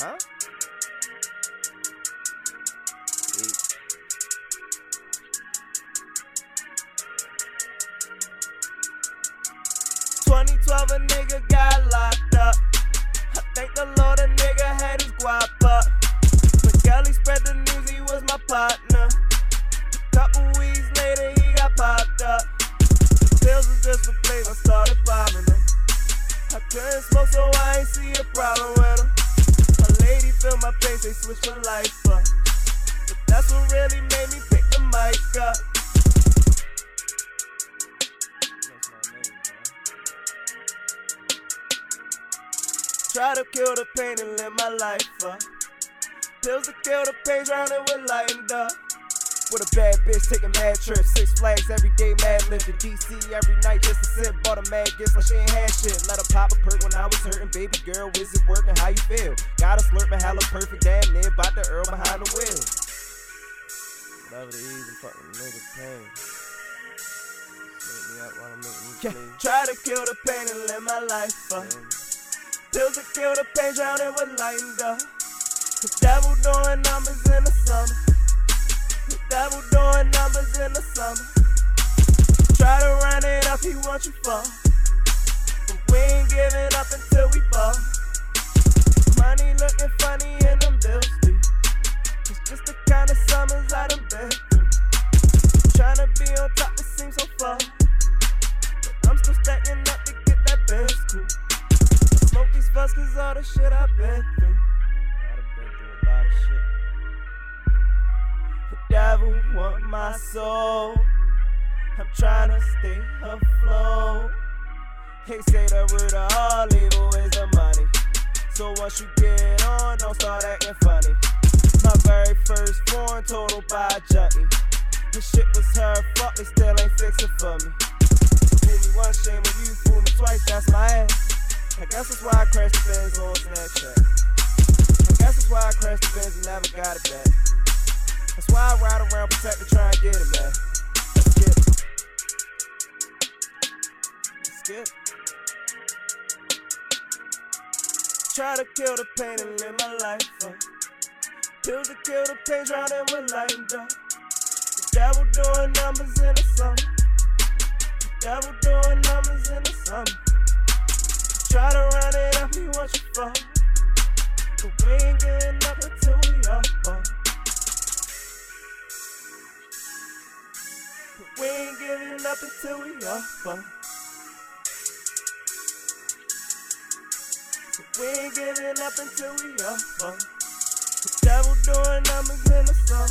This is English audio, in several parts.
huh? Twenty twelve, a nigga got locked up. Just for plays, I started bombing them. I couldn't smoke, so I ain't see a problem with them. My lady feel my pace, they switch my life up. But that's what really made me pick the mic up. Try to kill the pain and live my life up. Pills to kill the pain, drown it with lightened up. With a bad bitch taking mad trips, six flags every day, mad lifting. DC every night just to sit, bought a mad gifts like she ain't had shit. Let her pop a perk when I was hurting, baby girl, is it working? How you feel? Got a slurping, hella perfect, damn near, bout the Earl behind the wheel. Whatever the ease and fucking nigga pain. Make me up while I'm making you Yeah, try to kill the pain and live my life up. Pills to kill the pain, drown it with lightened up. The devil doing numbers in the summer. Devil doing numbers in the summer. Try to run it up, he want you fall. But we ain't giving up until we fall. Money looking funny in them bills. It's just the kind of summers I done been through. Tryna be on top, it seems so far. But I'm still stacking up to get that Benz cool. Smoke these fucks cause all the shit I've been through. The want my soul. I'm tryna stay afloat. They say the root of all evil is the money. So once you get on, don't start acting funny. My very first foreign total by a junkie. This shit was her fault, they still ain't fixing for me. Fool me once, shame on you. Fool me twice, that's my ass. I guess that's why I crashed the Benz on Snapchat. I guess that's why I crashed the Benz and never got it back. That's why I ride around protected, try and get it, man. Let's get. Let's get. Try to kill the pain and live my life up. Pills to kill the pain, drown it with lightened up. The devil doing numbers in the summer. The devil doing numbers in the summer. Try to run it up, we ain't giving up until we up. We ain't giving up until we up. The devil doing numbers in the summer.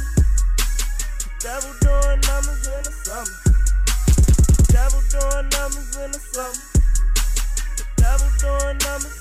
The devil doing numbers in the summer. The devil doing numbers in the summer. The devil doing numbers